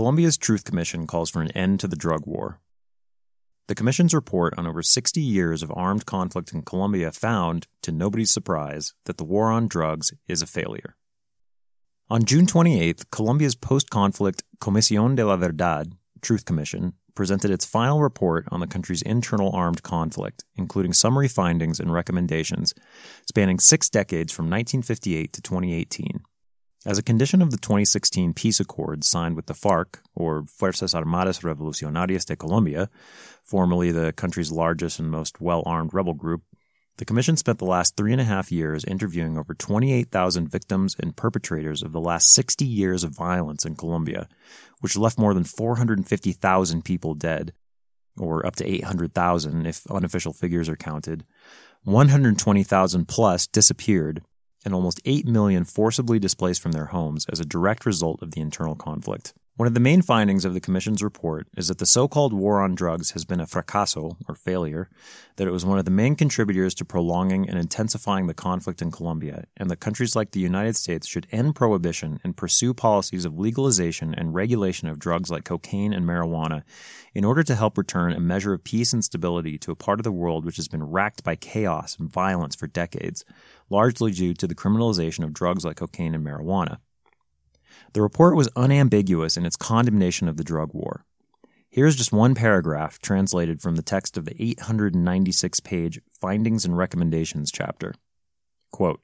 Colombia's Truth Commission calls for an end to the drug war. The Commission's report on over 60 years of armed conflict in Colombia found, to nobody's surprise, that the war on drugs is a failure. On June 28th, Colombia's post conflict Comisión de la Verdad, Truth Commission, presented its final report on the country's internal armed conflict, including summary findings and recommendations spanning six decades from 1958 to 2018. As a condition of the 2016 peace accord signed with the FARC, or Fuerzas Armadas Revolucionarias de Colombia, formerly the country's largest and most well armed rebel group, the Commission spent the last three and a half years interviewing over 28,000 victims and perpetrators of the last 60 years of violence in Colombia, which left more than 450,000 people dead, or up to 800,000 if unofficial figures are counted. 120,000 plus disappeared, and almost 8 million forcibly displaced from their homes as a direct result of the internal conflict. One of the main findings of the Commission's report is that the so called war on drugs has been a fracaso, or failure, that it was one of the main contributors to prolonging and intensifying the conflict in Colombia, and that countries like the United States should end prohibition and pursue policies of legalization and regulation of drugs like cocaine and marijuana in order to help return a measure of peace and stability to a part of the world which has been racked by chaos and violence for decades, largely due to the criminalization of drugs like cocaine and marijuana. The report was unambiguous in its condemnation of the drug war. Here's just one paragraph translated from the text of the 896 page Findings and Recommendations chapter. Quote,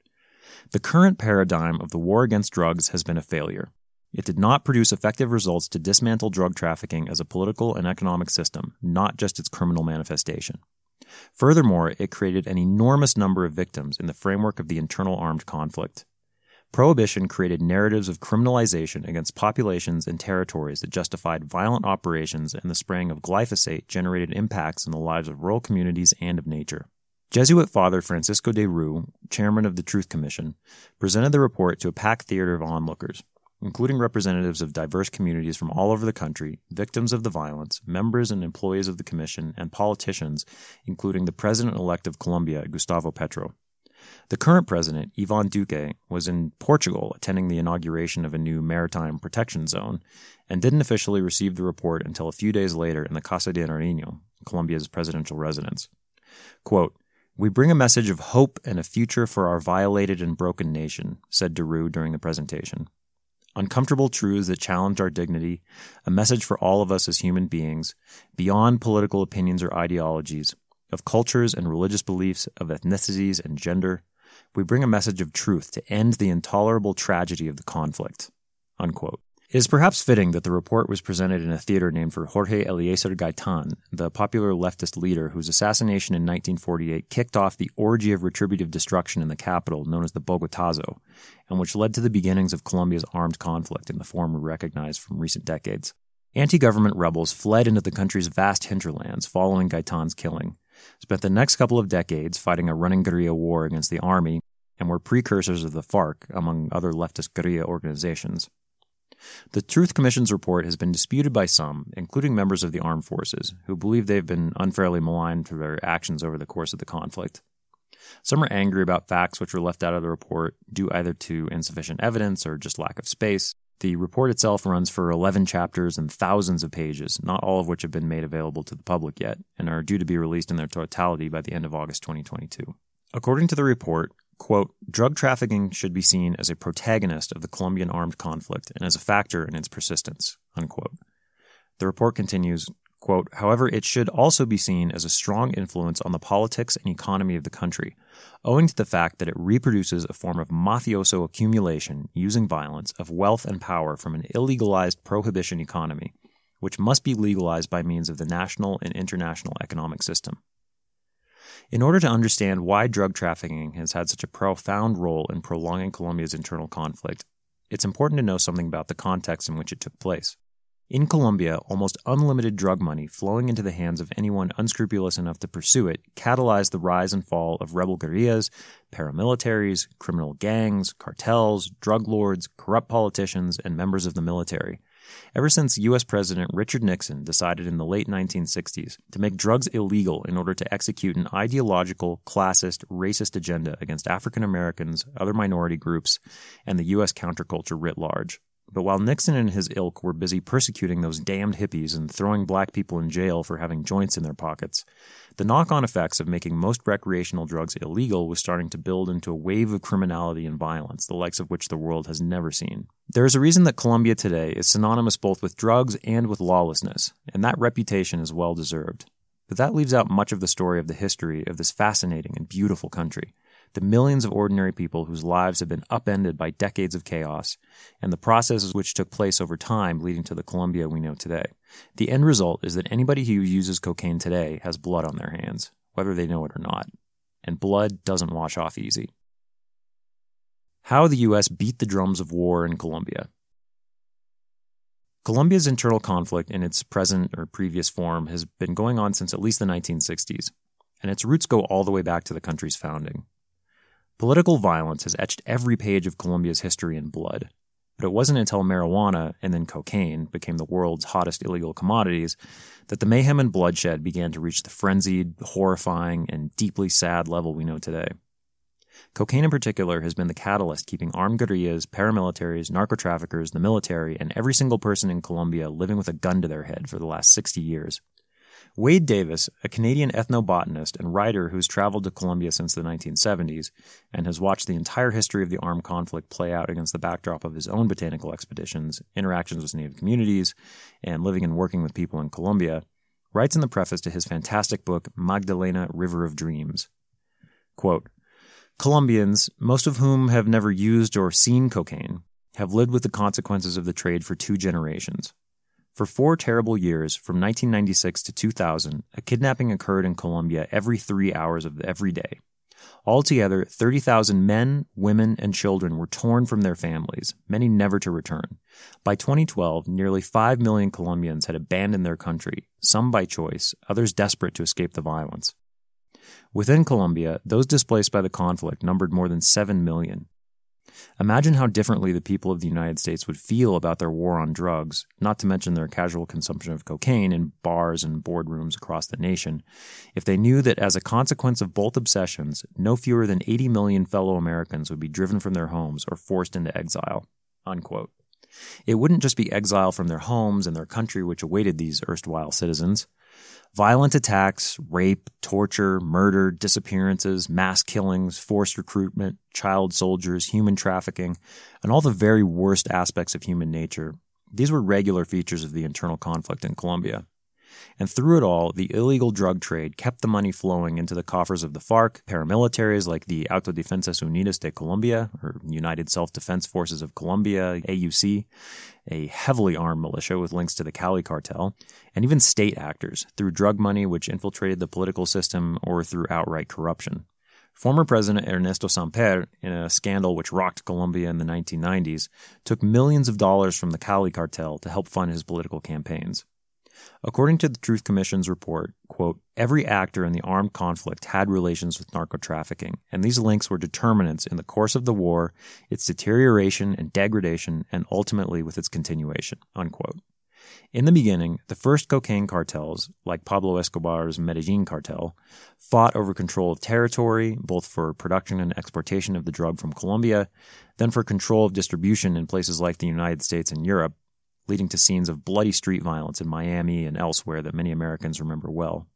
the current paradigm of the war against drugs has been a failure. It did not produce effective results to dismantle drug trafficking as a political and economic system, not just its criminal manifestation. Furthermore, it created an enormous number of victims in the framework of the internal armed conflict. Prohibition created narratives of criminalization against populations and territories that justified violent operations, and the spraying of glyphosate generated impacts in the lives of rural communities and of nature. Jesuit Father Francisco de Roux, chairman of the Truth Commission, presented the report to a packed theater of onlookers, including representatives of diverse communities from all over the country, victims of the violence, members and employees of the commission, and politicians, including the president elect of Colombia, Gustavo Petro. The current president, Ivan Duque, was in Portugal attending the inauguration of a new maritime protection zone and didn't officially receive the report until a few days later in the Casa de Nariño, Colombia's presidential residence. Quote, we bring a message of hope and a future for our violated and broken nation, said de Roux during the presentation. Uncomfortable truths that challenge our dignity, a message for all of us as human beings, beyond political opinions or ideologies, of cultures and religious beliefs, of ethnicities and gender. We bring a message of truth to end the intolerable tragedy of the conflict. Unquote. It is perhaps fitting that the report was presented in a theater named for Jorge Eliécer Gaitan, the popular leftist leader whose assassination in 1948 kicked off the orgy of retributive destruction in the capital known as the Bogotazo, and which led to the beginnings of Colombia's armed conflict in the form we recognize from recent decades. Anti government rebels fled into the country's vast hinterlands following Gaitan's killing, spent the next couple of decades fighting a running guerrilla war against the army, and were precursors of the FARC, among other leftist guerrilla organizations. The Truth Commission's report has been disputed by some, including members of the armed forces, who believe they've been unfairly maligned for their actions over the course of the conflict. Some are angry about facts which were left out of the report due either to insufficient evidence or just lack of space. The report itself runs for 11 chapters and thousands of pages, not all of which have been made available to the public yet, and are due to be released in their totality by the end of August 2022. According to the report, quote, drug trafficking should be seen as a protagonist of the Colombian armed conflict and as a factor in its persistence, unquote. The report continues, quote, however, it should also be seen as a strong influence on the politics and economy of the country, owing to the fact that it reproduces a form of mafioso accumulation using violence of wealth and power from an illegalized prohibition economy, which must be legalized by means of the national and international economic system. In order to understand why drug trafficking has had such a profound role in prolonging Colombia's internal conflict, it's important to know something about the context in which it took place. In Colombia, almost unlimited drug money flowing into the hands of anyone unscrupulous enough to pursue it catalyzed the rise and fall of rebel guerrillas, paramilitaries, criminal gangs, cartels, drug lords, corrupt politicians, and members of the military. Ever since U.S. President Richard Nixon decided in the late 1960s to make drugs illegal in order to execute an ideological, classist, racist agenda against African Americans, other minority groups, and the U.S. counterculture writ large. But while Nixon and his ilk were busy persecuting those damned hippies and throwing black people in jail for having joints in their pockets, the knock on effects of making most recreational drugs illegal was starting to build into a wave of criminality and violence, the likes of which the world has never seen. There is a reason that Colombia today is synonymous both with drugs and with lawlessness, and that reputation is well deserved. But that leaves out much of the story of the history of this fascinating and beautiful country the millions of ordinary people whose lives have been upended by decades of chaos, and the processes which took place over time leading to the Colombia we know today. The end result is that anybody who uses cocaine today has blood on their hands, whether they know it or not. And blood doesn't wash off easy. How the U.S. beat the drums of war in Colombia. Colombia's internal conflict in its present or previous form has been going on since at least the 1960s, and its roots go all the way back to the country's founding. Political violence has etched every page of Colombia's history in blood. But it wasn't until marijuana and then cocaine became the world's hottest illegal commodities that the mayhem and bloodshed began to reach the frenzied, horrifying, and deeply sad level we know today. Cocaine in particular has been the catalyst keeping armed guerrillas, paramilitaries, narco traffickers, the military, and every single person in Colombia living with a gun to their head for the last 60 years. Wade Davis, a Canadian ethnobotanist and writer who's traveled to Colombia since the 1970s and has watched the entire history of the armed conflict play out against the backdrop of his own botanical expeditions, interactions with Native communities, and living and working with people in Colombia, writes in the preface to his fantastic book, Magdalena River of Dreams. Quote, Colombians, most of whom have never used or seen cocaine, have lived with the consequences of the trade for two generations. For four terrible years, from 1996 to 2000, a kidnapping occurred in Colombia every three hours of every day. Altogether, 30,000 men, women, and children were torn from their families, many never to return. By 2012, nearly 5 million Colombians had abandoned their country, some by choice, others desperate to escape the violence. Within Colombia, those displaced by the conflict numbered more than 7 million. Imagine how differently the people of the United States would feel about their war on drugs, not to mention their casual consumption of cocaine in bars and boardrooms across the nation, if they knew that as a consequence of both obsessions, no fewer than 80 million fellow Americans would be driven from their homes or forced into exile. Unquote. It wouldn't just be exile from their homes and their country which awaited these erstwhile citizens. Violent attacks, rape, torture, murder, disappearances, mass killings, forced recruitment, child soldiers, human trafficking, and all the very worst aspects of human nature. These were regular features of the internal conflict in Colombia. And through it all, the illegal drug trade kept the money flowing into the coffers of the FARC, paramilitaries like the Autodefensas Unidas de Colombia, or United Self Defense Forces of Colombia, AUC, a heavily armed militia with links to the Cali cartel, and even state actors through drug money which infiltrated the political system or through outright corruption. Former President Ernesto Samper, in a scandal which rocked Colombia in the 1990s, took millions of dollars from the Cali cartel to help fund his political campaigns. According to the Truth Commission's report, quote, every actor in the armed conflict had relations with narco trafficking, and these links were determinants in the course of the war, its deterioration and degradation, and ultimately with its continuation, unquote. In the beginning, the first cocaine cartels, like Pablo Escobar's Medellin cartel, fought over control of territory, both for production and exportation of the drug from Colombia, then for control of distribution in places like the United States and Europe, leading to scenes of bloody street violence in Miami and elsewhere that many Americans remember well.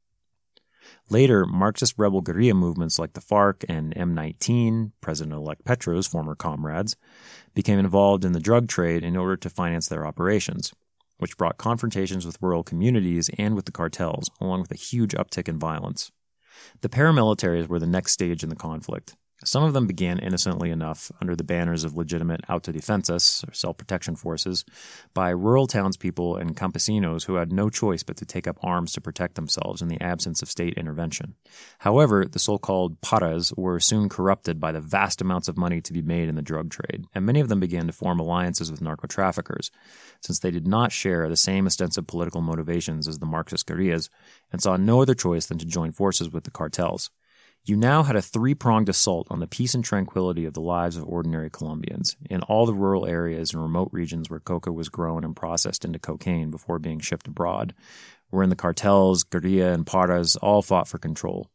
Later, Marxist rebel guerrilla movements like the FARC and M19, President elect Petro's former comrades, became involved in the drug trade in order to finance their operations, which brought confrontations with rural communities and with the cartels, along with a huge uptick in violence. The paramilitaries were the next stage in the conflict. Some of them began innocently enough under the banners of legitimate autodefensas, or self protection forces, by rural townspeople and campesinos who had no choice but to take up arms to protect themselves in the absence of state intervention. However, the so called paras were soon corrupted by the vast amounts of money to be made in the drug trade, and many of them began to form alliances with narco traffickers, since they did not share the same ostensive political motivations as the Marxist guerrillas and saw no other choice than to join forces with the cartels. You now had a three pronged assault on the peace and tranquility of the lives of ordinary Colombians in all the rural areas and remote regions where coca was grown and processed into cocaine before being shipped abroad, wherein the cartels, guerrilla, and paras all fought for control.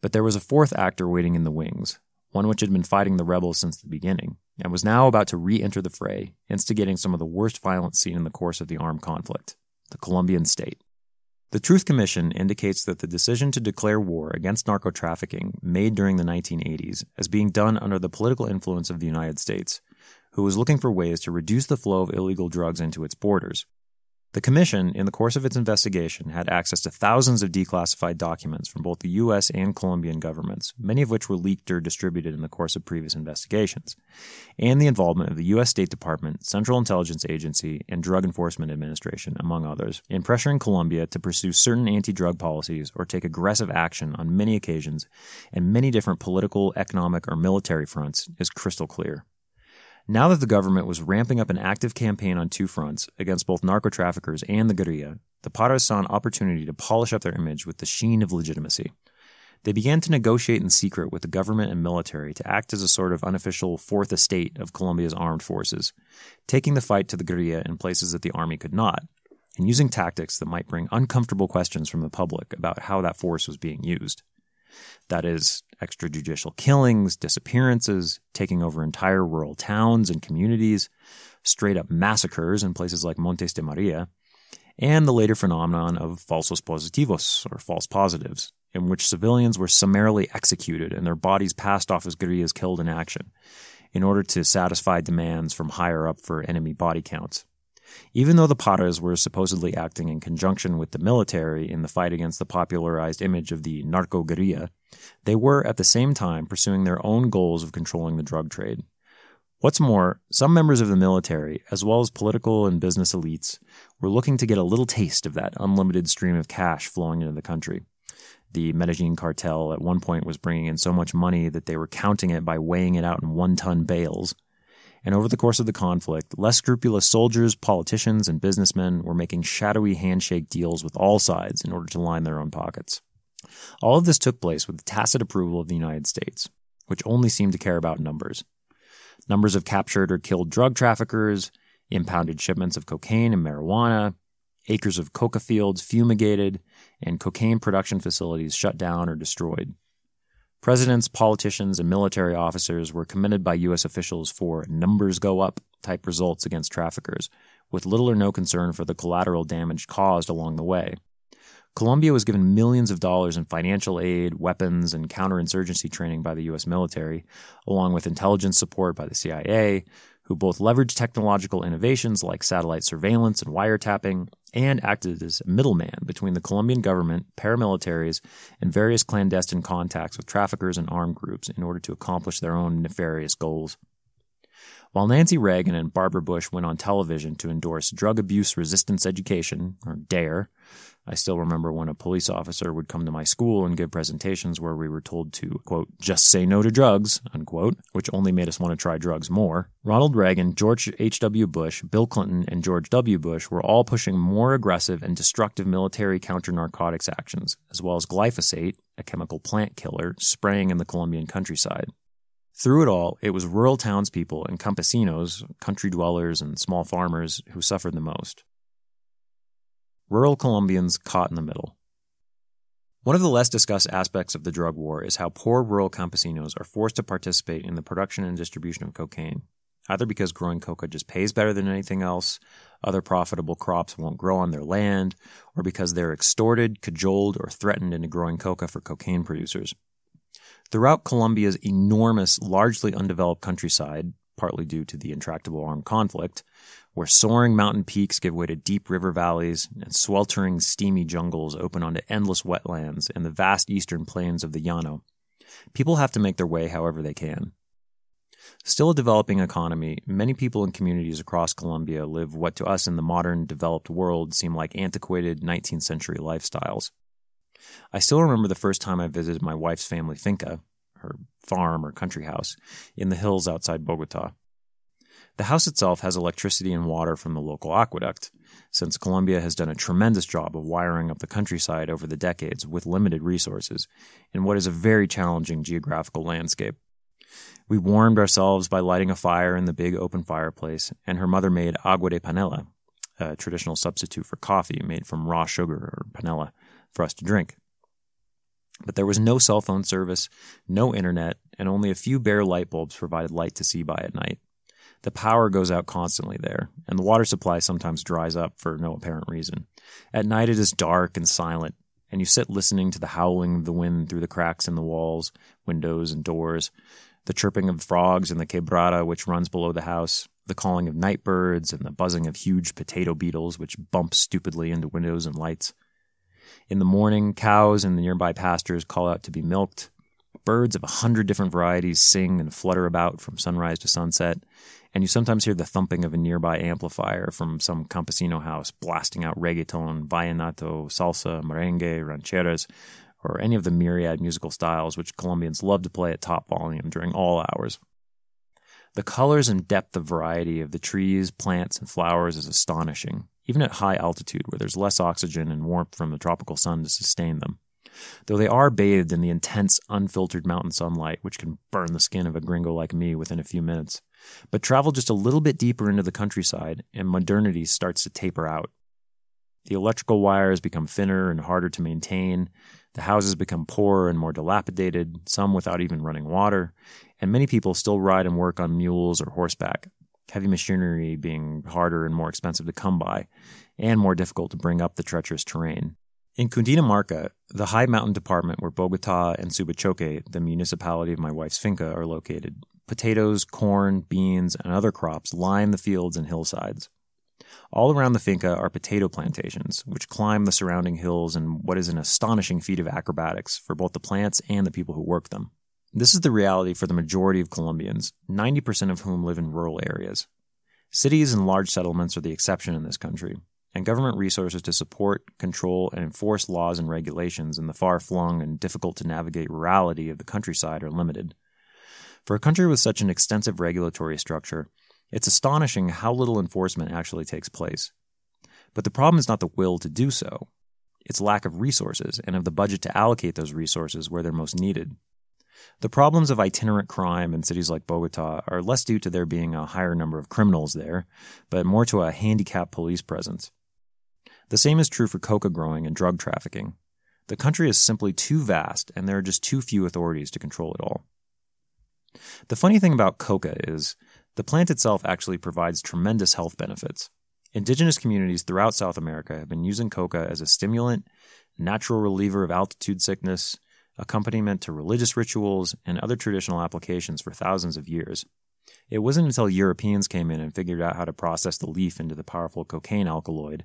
But there was a fourth actor waiting in the wings one which had been fighting the rebels since the beginning, and was now about to re enter the fray, instigating some of the worst violence seen in the course of the armed conflict the Colombian state. The Truth Commission indicates that the decision to declare war against narco trafficking made during the 1980s as being done under the political influence of the United States, who was looking for ways to reduce the flow of illegal drugs into its borders, the Commission, in the course of its investigation, had access to thousands of declassified documents from both the U.S. and Colombian governments, many of which were leaked or distributed in the course of previous investigations, and the involvement of the U.S. State Department, Central Intelligence Agency, and Drug Enforcement Administration, among others, in pressuring Colombia to pursue certain anti drug policies or take aggressive action on many occasions and many different political, economic, or military fronts is crystal clear. Now that the government was ramping up an active campaign on two fronts against both narco traffickers and the guerrilla, the Paras saw an opportunity to polish up their image with the sheen of legitimacy. They began to negotiate in secret with the government and military to act as a sort of unofficial fourth estate of Colombia's armed forces, taking the fight to the guerrilla in places that the army could not, and using tactics that might bring uncomfortable questions from the public about how that force was being used. That is, extrajudicial killings, disappearances, taking over entire rural towns and communities, straight up massacres in places like Montes de Maria, and the later phenomenon of falsos positivos, or false positives, in which civilians were summarily executed and their bodies passed off as guerrillas killed in action, in order to satisfy demands from higher up for enemy body counts. Even though the Paras were supposedly acting in conjunction with the military in the fight against the popularized image of the narco guerrilla, they were at the same time pursuing their own goals of controlling the drug trade. What's more, some members of the military, as well as political and business elites, were looking to get a little taste of that unlimited stream of cash flowing into the country. The Medellin cartel at one point was bringing in so much money that they were counting it by weighing it out in one ton bales and over the course of the conflict, less scrupulous soldiers, politicians, and businessmen were making shadowy handshake deals with all sides in order to line their own pockets. All of this took place with the tacit approval of the United States, which only seemed to care about numbers. Numbers of captured or killed drug traffickers, impounded shipments of cocaine and marijuana, acres of coca fields fumigated, and cocaine production facilities shut down or destroyed. Presidents, politicians, and military officers were commended by U.S. officials for numbers go up type results against traffickers, with little or no concern for the collateral damage caused along the way. Colombia was given millions of dollars in financial aid, weapons, and counterinsurgency training by the U.S. military, along with intelligence support by the CIA, who both leveraged technological innovations like satellite surveillance and wiretapping and acted as a middleman between the Colombian government, paramilitaries, and various clandestine contacts with traffickers and armed groups in order to accomplish their own nefarious goals. While Nancy Reagan and Barbara Bush went on television to endorse drug abuse resistance education, or DARE, I still remember when a police officer would come to my school and give presentations where we were told to, quote, just say no to drugs, unquote, which only made us want to try drugs more. Ronald Reagan, George H.W. Bush, Bill Clinton, and George W. Bush were all pushing more aggressive and destructive military counter narcotics actions, as well as glyphosate, a chemical plant killer, spraying in the Colombian countryside. Through it all, it was rural townspeople and campesinos, country dwellers and small farmers, who suffered the most. Rural Colombians caught in the middle. One of the less discussed aspects of the drug war is how poor rural campesinos are forced to participate in the production and distribution of cocaine, either because growing coca just pays better than anything else, other profitable crops won't grow on their land, or because they're extorted, cajoled, or threatened into growing coca for cocaine producers. Throughout Colombia's enormous, largely undeveloped countryside, partly due to the intractable armed conflict, where soaring mountain peaks give way to deep river valleys and sweltering, steamy jungles open onto endless wetlands and the vast eastern plains of the Llano. People have to make their way however they can. Still a developing economy, many people in communities across Colombia live what to us in the modern, developed world seem like antiquated 19th century lifestyles. I still remember the first time I visited my wife's family finca, her farm or country house, in the hills outside Bogota. The house itself has electricity and water from the local aqueduct, since Colombia has done a tremendous job of wiring up the countryside over the decades with limited resources in what is a very challenging geographical landscape. We warmed ourselves by lighting a fire in the big open fireplace, and her mother made agua de panela, a traditional substitute for coffee made from raw sugar or panela, for us to drink. But there was no cell phone service, no internet, and only a few bare light bulbs provided light to see by at night. The power goes out constantly there, and the water supply sometimes dries up for no apparent reason. At night it is dark and silent, and you sit listening to the howling of the wind through the cracks in the walls, windows, and doors, the chirping of frogs in the quebrada which runs below the house, the calling of night birds, and the buzzing of huge potato beetles which bump stupidly into windows and lights. In the morning, cows in the nearby pastures call out to be milked. Birds of a hundred different varieties sing and flutter about from sunrise to sunset, and you sometimes hear the thumping of a nearby amplifier from some campesino house blasting out reggaeton, vallenato, salsa, merengue, rancheras, or any of the myriad musical styles which Colombians love to play at top volume during all hours. The colors and depth of variety of the trees, plants, and flowers is astonishing, even at high altitude where there's less oxygen and warmth from the tropical sun to sustain them. Though they are bathed in the intense, unfiltered mountain sunlight, which can burn the skin of a gringo like me within a few minutes. But travel just a little bit deeper into the countryside, and modernity starts to taper out. The electrical wires become thinner and harder to maintain. The houses become poorer and more dilapidated, some without even running water, and many people still ride and work on mules or horseback, heavy machinery being harder and more expensive to come by, and more difficult to bring up the treacherous terrain. In Cundinamarca, the high mountain department where Bogota and Subachoque, the municipality of my wife's finca, are located, potatoes, corn, beans, and other crops line the fields and hillsides. All around the finca are potato plantations, which climb the surrounding hills in what is an astonishing feat of acrobatics for both the plants and the people who work them. This is the reality for the majority of Colombians, 90% of whom live in rural areas. Cities and large settlements are the exception in this country, and government resources to support, control, and enforce laws and regulations in the far flung and difficult to navigate rurality of the countryside are limited. For a country with such an extensive regulatory structure, it's astonishing how little enforcement actually takes place. But the problem is not the will to do so, it's lack of resources and of the budget to allocate those resources where they're most needed. The problems of itinerant crime in cities like Bogota are less due to there being a higher number of criminals there, but more to a handicapped police presence. The same is true for coca growing and drug trafficking. The country is simply too vast, and there are just too few authorities to control it all. The funny thing about coca is the plant itself actually provides tremendous health benefits. Indigenous communities throughout South America have been using coca as a stimulant, natural reliever of altitude sickness, accompaniment to religious rituals, and other traditional applications for thousands of years. It wasn't until Europeans came in and figured out how to process the leaf into the powerful cocaine alkaloid,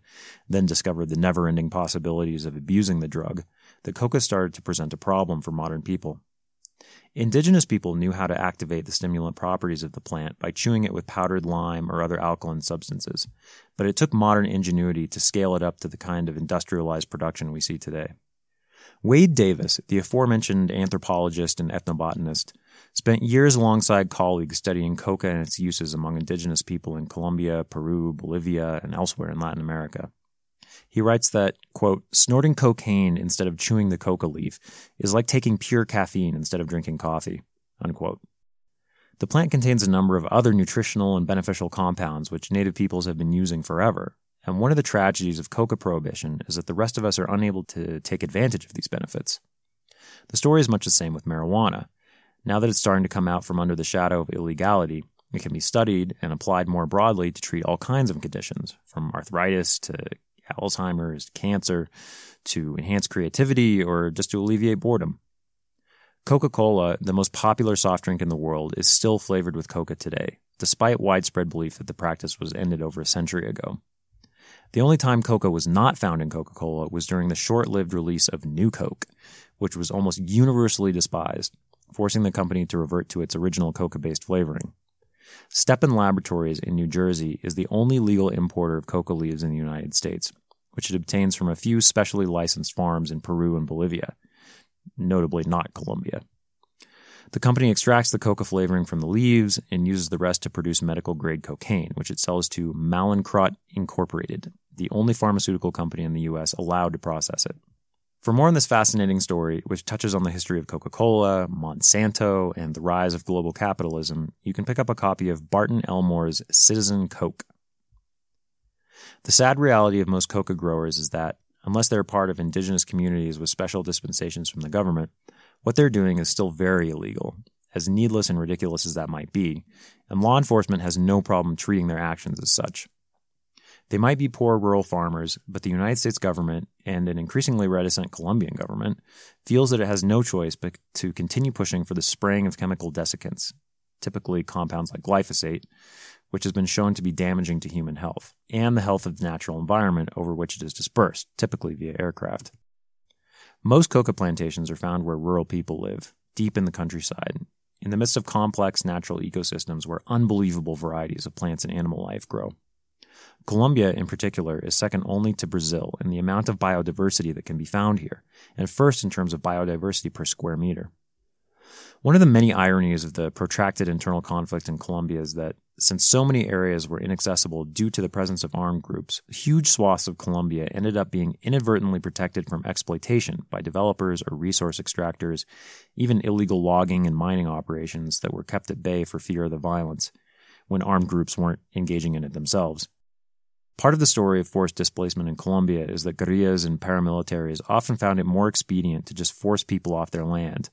then discovered the never ending possibilities of abusing the drug, that coca started to present a problem for modern people. Indigenous people knew how to activate the stimulant properties of the plant by chewing it with powdered lime or other alkaline substances, but it took modern ingenuity to scale it up to the kind of industrialized production we see today. Wade Davis, the aforementioned anthropologist and ethnobotanist, spent years alongside colleagues studying coca and its uses among indigenous people in Colombia, Peru, Bolivia, and elsewhere in Latin America. He writes that, quote, snorting cocaine instead of chewing the coca leaf is like taking pure caffeine instead of drinking coffee, unquote. The plant contains a number of other nutritional and beneficial compounds which native peoples have been using forever, and one of the tragedies of coca prohibition is that the rest of us are unable to take advantage of these benefits. The story is much the same with marijuana. Now that it's starting to come out from under the shadow of illegality, it can be studied and applied more broadly to treat all kinds of conditions, from arthritis to Alzheimer's, to cancer, to enhance creativity, or just to alleviate boredom. Coca Cola, the most popular soft drink in the world, is still flavored with coca today, despite widespread belief that the practice was ended over a century ago. The only time coca was not found in Coca Cola was during the short lived release of New Coke, which was almost universally despised, forcing the company to revert to its original coca based flavoring. Stepan Laboratories in New Jersey is the only legal importer of coca leaves in the United States, which it obtains from a few specially licensed farms in Peru and Bolivia, notably not Colombia. The company extracts the coca flavoring from the leaves and uses the rest to produce medical grade cocaine, which it sells to Mallinckrodt Incorporated, the only pharmaceutical company in the U.S. allowed to process it. For more on this fascinating story, which touches on the history of Coca Cola, Monsanto, and the rise of global capitalism, you can pick up a copy of Bartow Elmore's Citizen Coke. The sad reality of most coca growers is that, unless they're part of indigenous communities with special dispensations from the government, what they're doing is still very illegal, as needless and ridiculous as that might be, and law enforcement has no problem treating their actions as such. They might be poor rural farmers, but the United States government and an increasingly reticent Colombian government feels that it has no choice but to continue pushing for the spraying of chemical desiccants, typically compounds like glyphosate, which has been shown to be damaging to human health, and the health of the natural environment over which it is dispersed, typically via aircraft. Most coca plantations are found where rural people live, deep in the countryside, in the midst of complex natural ecosystems where unbelievable varieties of plants and animal life grow. Colombia, in particular, is second only to Brazil in the amount of biodiversity that can be found here, and first in terms of biodiversity per square meter. One of the many ironies of the protracted internal conflict in Colombia is that since so many areas were inaccessible due to the presence of armed groups, huge swaths of Colombia ended up being inadvertently protected from exploitation by developers or resource extractors, even illegal logging and mining operations that were kept at bay for fear of the violence when armed groups weren't engaging in it themselves. Part of the story of forced displacement in Colombia is that guerrillas and paramilitaries often found it more expedient to just force people off their land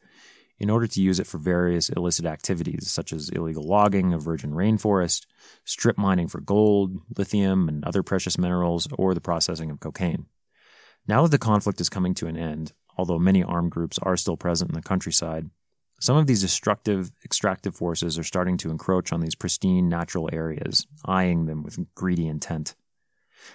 in order to use it for various illicit activities such as illegal logging of virgin rainforest, strip mining for gold, lithium, and other precious minerals, or the processing of cocaine. Now that the conflict is coming to an end, although many armed groups are still present in the countryside, some of these destructive, extractive forces are starting to encroach on these pristine natural areas, eyeing them with greedy intent.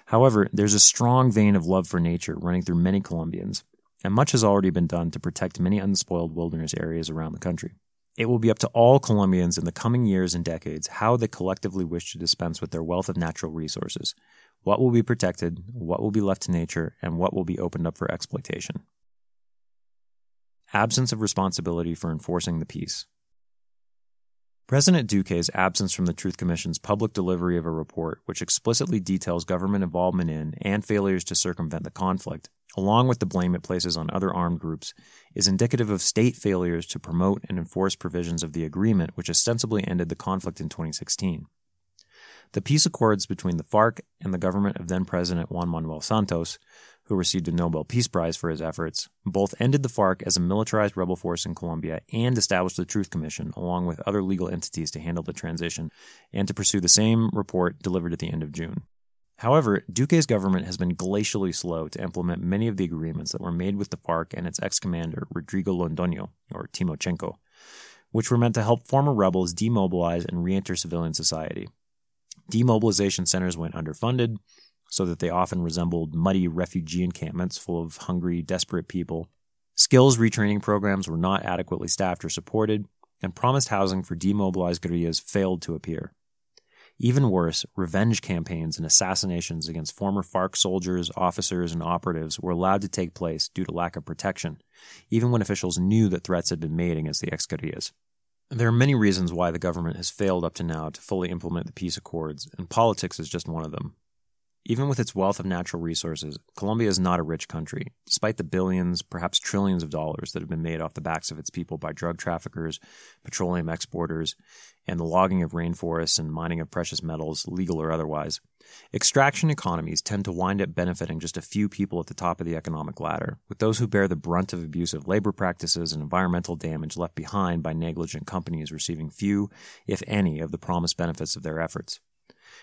However, there's a strong vein of love for nature running through many Colombians, and much has already been done to protect many unspoiled wilderness areas around the country. It will be up to all Colombians in the coming years and decades how they collectively wish to dispense with their wealth of natural resources. What will be protected, what will be left to nature, and what will be opened up for exploitation. Absence of responsibility for enforcing the peace. President Duque's absence from the Truth Commission's public delivery of a report which explicitly details government involvement in and failures to circumvent the conflict, along with the blame it places on other armed groups, is indicative of state failures to promote and enforce provisions of the agreement which ostensibly ended the conflict in 2016. The peace accords between the FARC and the government of then President Juan Manuel Santos who received a Nobel Peace Prize for his efforts, both ended the FARC as a militarized rebel force in Colombia and established the Truth Commission, along with other legal entities to handle the transition and to pursue the same report delivered at the end of June. However, Duque's government has been glacially slow to implement many of the agreements that were made with the FARC and its ex commander, Rodrigo Londoño, or Timochenko, which were meant to help former rebels demobilize and re enter civilian society. Demobilization centers went underfunded, so that they often resembled muddy refugee encampments full of hungry, desperate people. Skills retraining programs were not adequately staffed or supported, and promised housing for demobilized guerrillas failed to appear. Even worse, revenge campaigns and assassinations against former FARC soldiers, officers, and operatives were allowed to take place due to lack of protection, even when officials knew that threats had been made against the ex guerrillas. There are many reasons why the government has failed up to now to fully implement the peace accords, and politics is just one of them. Even with its wealth of natural resources, Colombia is not a rich country, despite the billions, perhaps trillions of dollars that have been made off the backs of its people by drug traffickers, petroleum exporters, and the logging of rainforests and mining of precious metals, legal or otherwise. Extraction economies tend to wind up benefiting just a few people at the top of the economic ladder, with those who bear the brunt of abusive labor practices and environmental damage left behind by negligent companies receiving few, if any, of the promised benefits of their efforts.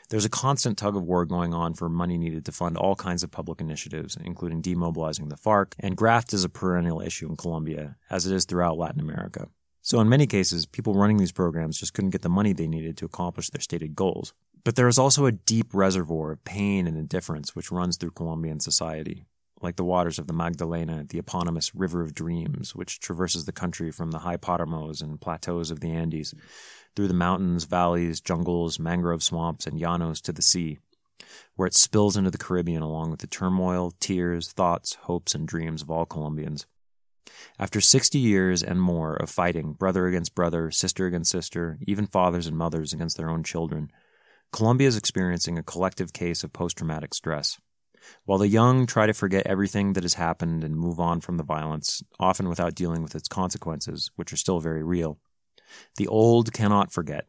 There's a constant tug of war going on for money needed to fund all kinds of public initiatives, including demobilizing the FARC, and graft is a perennial issue in Colombia, as it is throughout Latin America. So, in many cases, people running these programs just couldn't get the money they needed to accomplish their stated goals. But there is also a deep reservoir of pain and indifference which runs through Colombian society, like the waters of the Magdalena, the eponymous River of Dreams, which traverses the country from the high Paramos and plateaus of the Andes through the mountains, valleys, jungles, mangrove swamps, and llanos to the sea, where it spills into the Caribbean along with the turmoil, tears, thoughts, hopes, and dreams of all Colombians. After 60 years and more of fighting, brother against brother, sister against sister, even fathers and mothers against their own children, Colombia is experiencing a collective case of post traumatic stress. While the young try to forget everything that has happened and move on from the violence, often without dealing with its consequences, which are still very real, the old cannot forget,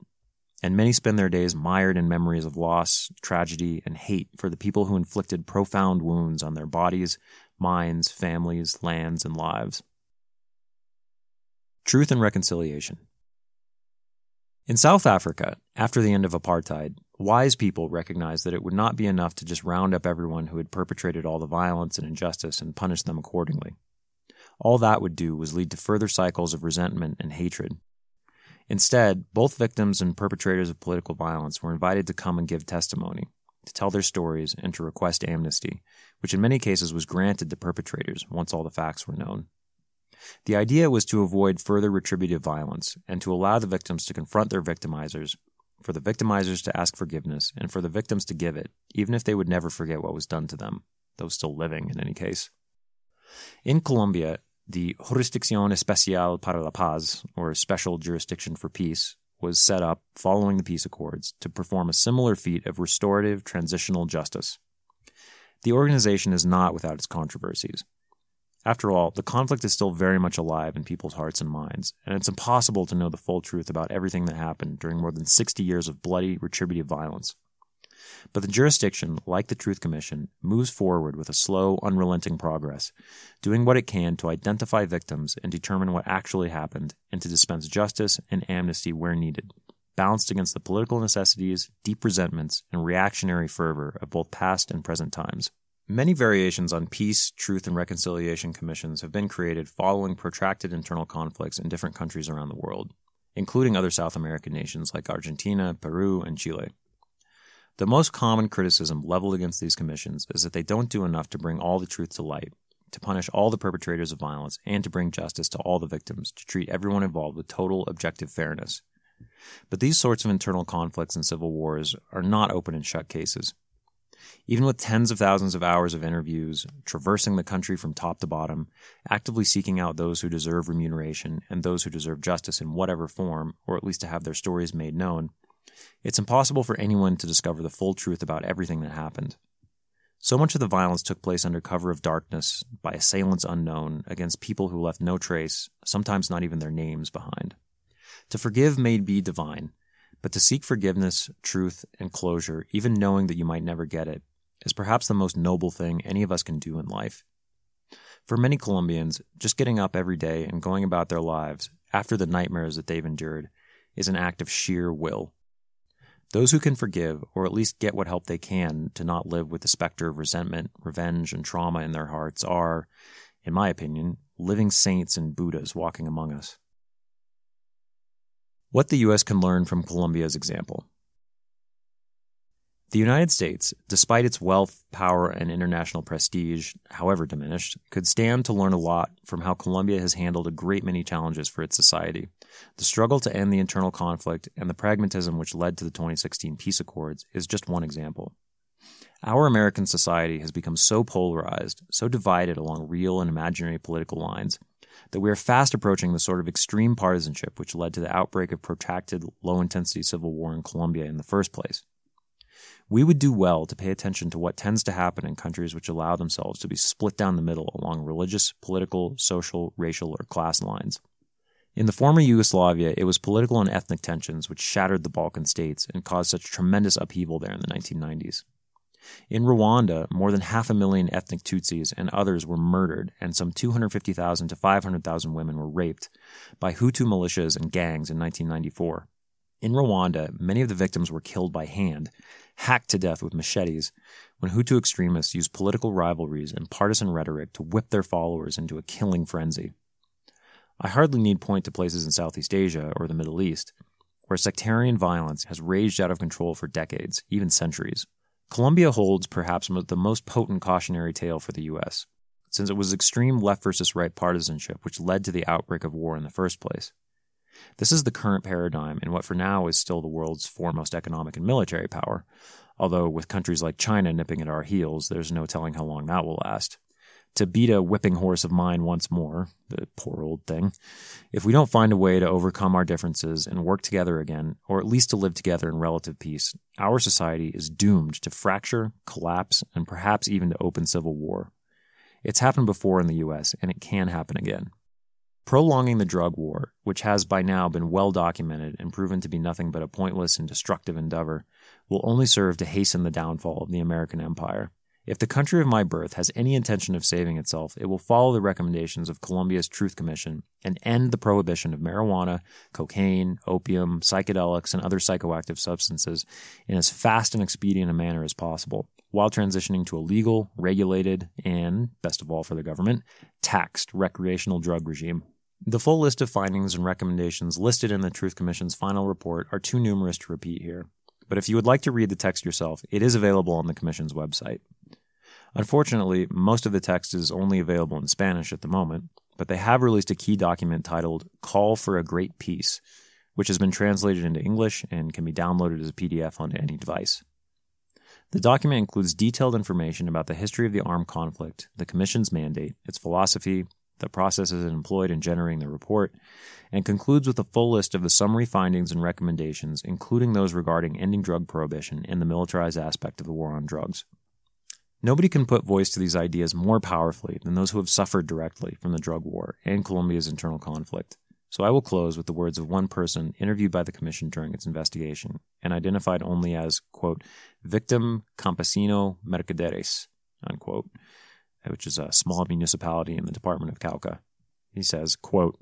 and many spend their days mired in memories of loss, tragedy, and hate for the people who inflicted profound wounds on their bodies, minds, families, lands, and lives. Truth and Reconciliation In South Africa, after the end of apartheid, wise people recognized that it would not be enough to just round up everyone who had perpetrated all the violence and injustice and punish them accordingly. All that would do was lead to further cycles of resentment and hatred. Instead, both victims and perpetrators of political violence were invited to come and give testimony, to tell their stories, and to request amnesty, which in many cases was granted to perpetrators once all the facts were known. The idea was to avoid further retributive violence and to allow the victims to confront their victimizers, for the victimizers to ask forgiveness, and for the victims to give it, even if they would never forget what was done to them, though still living in any case. In Colombia, the Jurisdicción Especial para la Paz, or Special Jurisdiction for Peace, was set up following the peace accords to perform a similar feat of restorative transitional justice. The organization is not without its controversies. After all, the conflict is still very much alive in people's hearts and minds, and it's impossible to know the full truth about everything that happened during more than 60 years of bloody, retributive violence. But the jurisdiction, like the Truth Commission, moves forward with a slow, unrelenting progress, doing what it can to identify victims and determine what actually happened, and to dispense justice and amnesty where needed, balanced against the political necessities, deep resentments, and reactionary fervor of both past and present times. Many variations on peace, truth, and reconciliation commissions have been created following protracted internal conflicts in different countries around the world, including other South American nations like Argentina, Peru, and Chile. The most common criticism leveled against these commissions is that they don't do enough to bring all the truth to light, to punish all the perpetrators of violence, and to bring justice to all the victims, to treat everyone involved with total objective fairness. But these sorts of internal conflicts and civil wars are not open and shut cases. Even with tens of thousands of hours of interviews, traversing the country from top to bottom, actively seeking out those who deserve remuneration and those who deserve justice in whatever form, or at least to have their stories made known, it's impossible for anyone to discover the full truth about everything that happened. So much of the violence took place under cover of darkness, by assailants unknown, against people who left no trace, sometimes not even their names, behind. To forgive may be divine, but to seek forgiveness, truth, and closure, even knowing that you might never get it, is perhaps the most noble thing any of us can do in life. For many Colombians, just getting up every day and going about their lives after the nightmares that they've endured is an act of sheer will. Those who can forgive, or at least get what help they can to not live with the specter of resentment, revenge, and trauma in their hearts, are, in my opinion, living saints and Buddhas walking among us. What the U.S. can learn from Colombia's example. The United States, despite its wealth, power, and international prestige, however diminished, could stand to learn a lot from how Colombia has handled a great many challenges for its society. The struggle to end the internal conflict and the pragmatism which led to the 2016 peace accords is just one example. Our American society has become so polarized, so divided along real and imaginary political lines, that we are fast approaching the sort of extreme partisanship which led to the outbreak of protracted, low intensity civil war in Colombia in the first place. We would do well to pay attention to what tends to happen in countries which allow themselves to be split down the middle along religious, political, social, racial, or class lines. In the former Yugoslavia, it was political and ethnic tensions which shattered the Balkan states and caused such tremendous upheaval there in the 1990s. In Rwanda, more than half a million ethnic Tutsis and others were murdered, and some 250,000 to 500,000 women were raped by Hutu militias and gangs in 1994. In Rwanda, many of the victims were killed by hand, hacked to death with machetes, when Hutu extremists used political rivalries and partisan rhetoric to whip their followers into a killing frenzy. I hardly need point to places in Southeast Asia or the Middle East where sectarian violence has raged out of control for decades, even centuries. Colombia holds perhaps the most potent cautionary tale for the U.S., since it was extreme left versus right partisanship which led to the outbreak of war in the first place. This is the current paradigm in what for now is still the world's foremost economic and military power, although with countries like China nipping at our heels, there's no telling how long that will last. To beat a whipping horse of mine once more, the poor old thing, if we don't find a way to overcome our differences and work together again, or at least to live together in relative peace, our society is doomed to fracture, collapse, and perhaps even to open civil war. It's happened before in the US, and it can happen again. Prolonging the drug war, which has by now been well documented and proven to be nothing but a pointless and destructive endeavor, will only serve to hasten the downfall of the American empire. If the country of my birth has any intention of saving itself, it will follow the recommendations of Colombia's Truth Commission and end the prohibition of marijuana, cocaine, opium, psychedelics, and other psychoactive substances in as fast and expedient a manner as possible, while transitioning to a legal, regulated, and, best of all for the government, taxed recreational drug regime. The full list of findings and recommendations listed in the Truth Commission's final report are too numerous to repeat here, but if you would like to read the text yourself, it is available on the Commission's website. Unfortunately, most of the text is only available in Spanish at the moment, but they have released a key document titled Call for a Great Peace, which has been translated into English and can be downloaded as a PDF onto any device. The document includes detailed information about the history of the armed conflict, the Commission's mandate, its philosophy, the processes employed in generating the report, and concludes with a full list of the summary findings and recommendations, including those regarding ending drug prohibition and the militarized aspect of the war on drugs. Nobody can put voice to these ideas more powerfully than those who have suffered directly from the drug war and Colombia's internal conflict. So I will close with the words of one person interviewed by the Commission during its investigation and identified only as, quote, victim campesino mercaderes, unquote, which is a small municipality in the department of Cauca. He says, quote,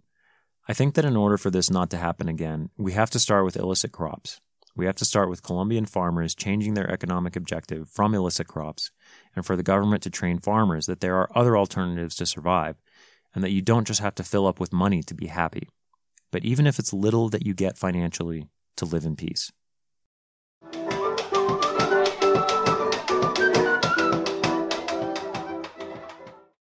I think that in order for this not to happen again, we have to start with illicit crops. We have to start with Colombian farmers changing their economic objective from illicit crops, and for the government to train farmers that there are other alternatives to survive, and that you don't just have to fill up with money to be happy, but even if it's little that you get financially, to live in peace.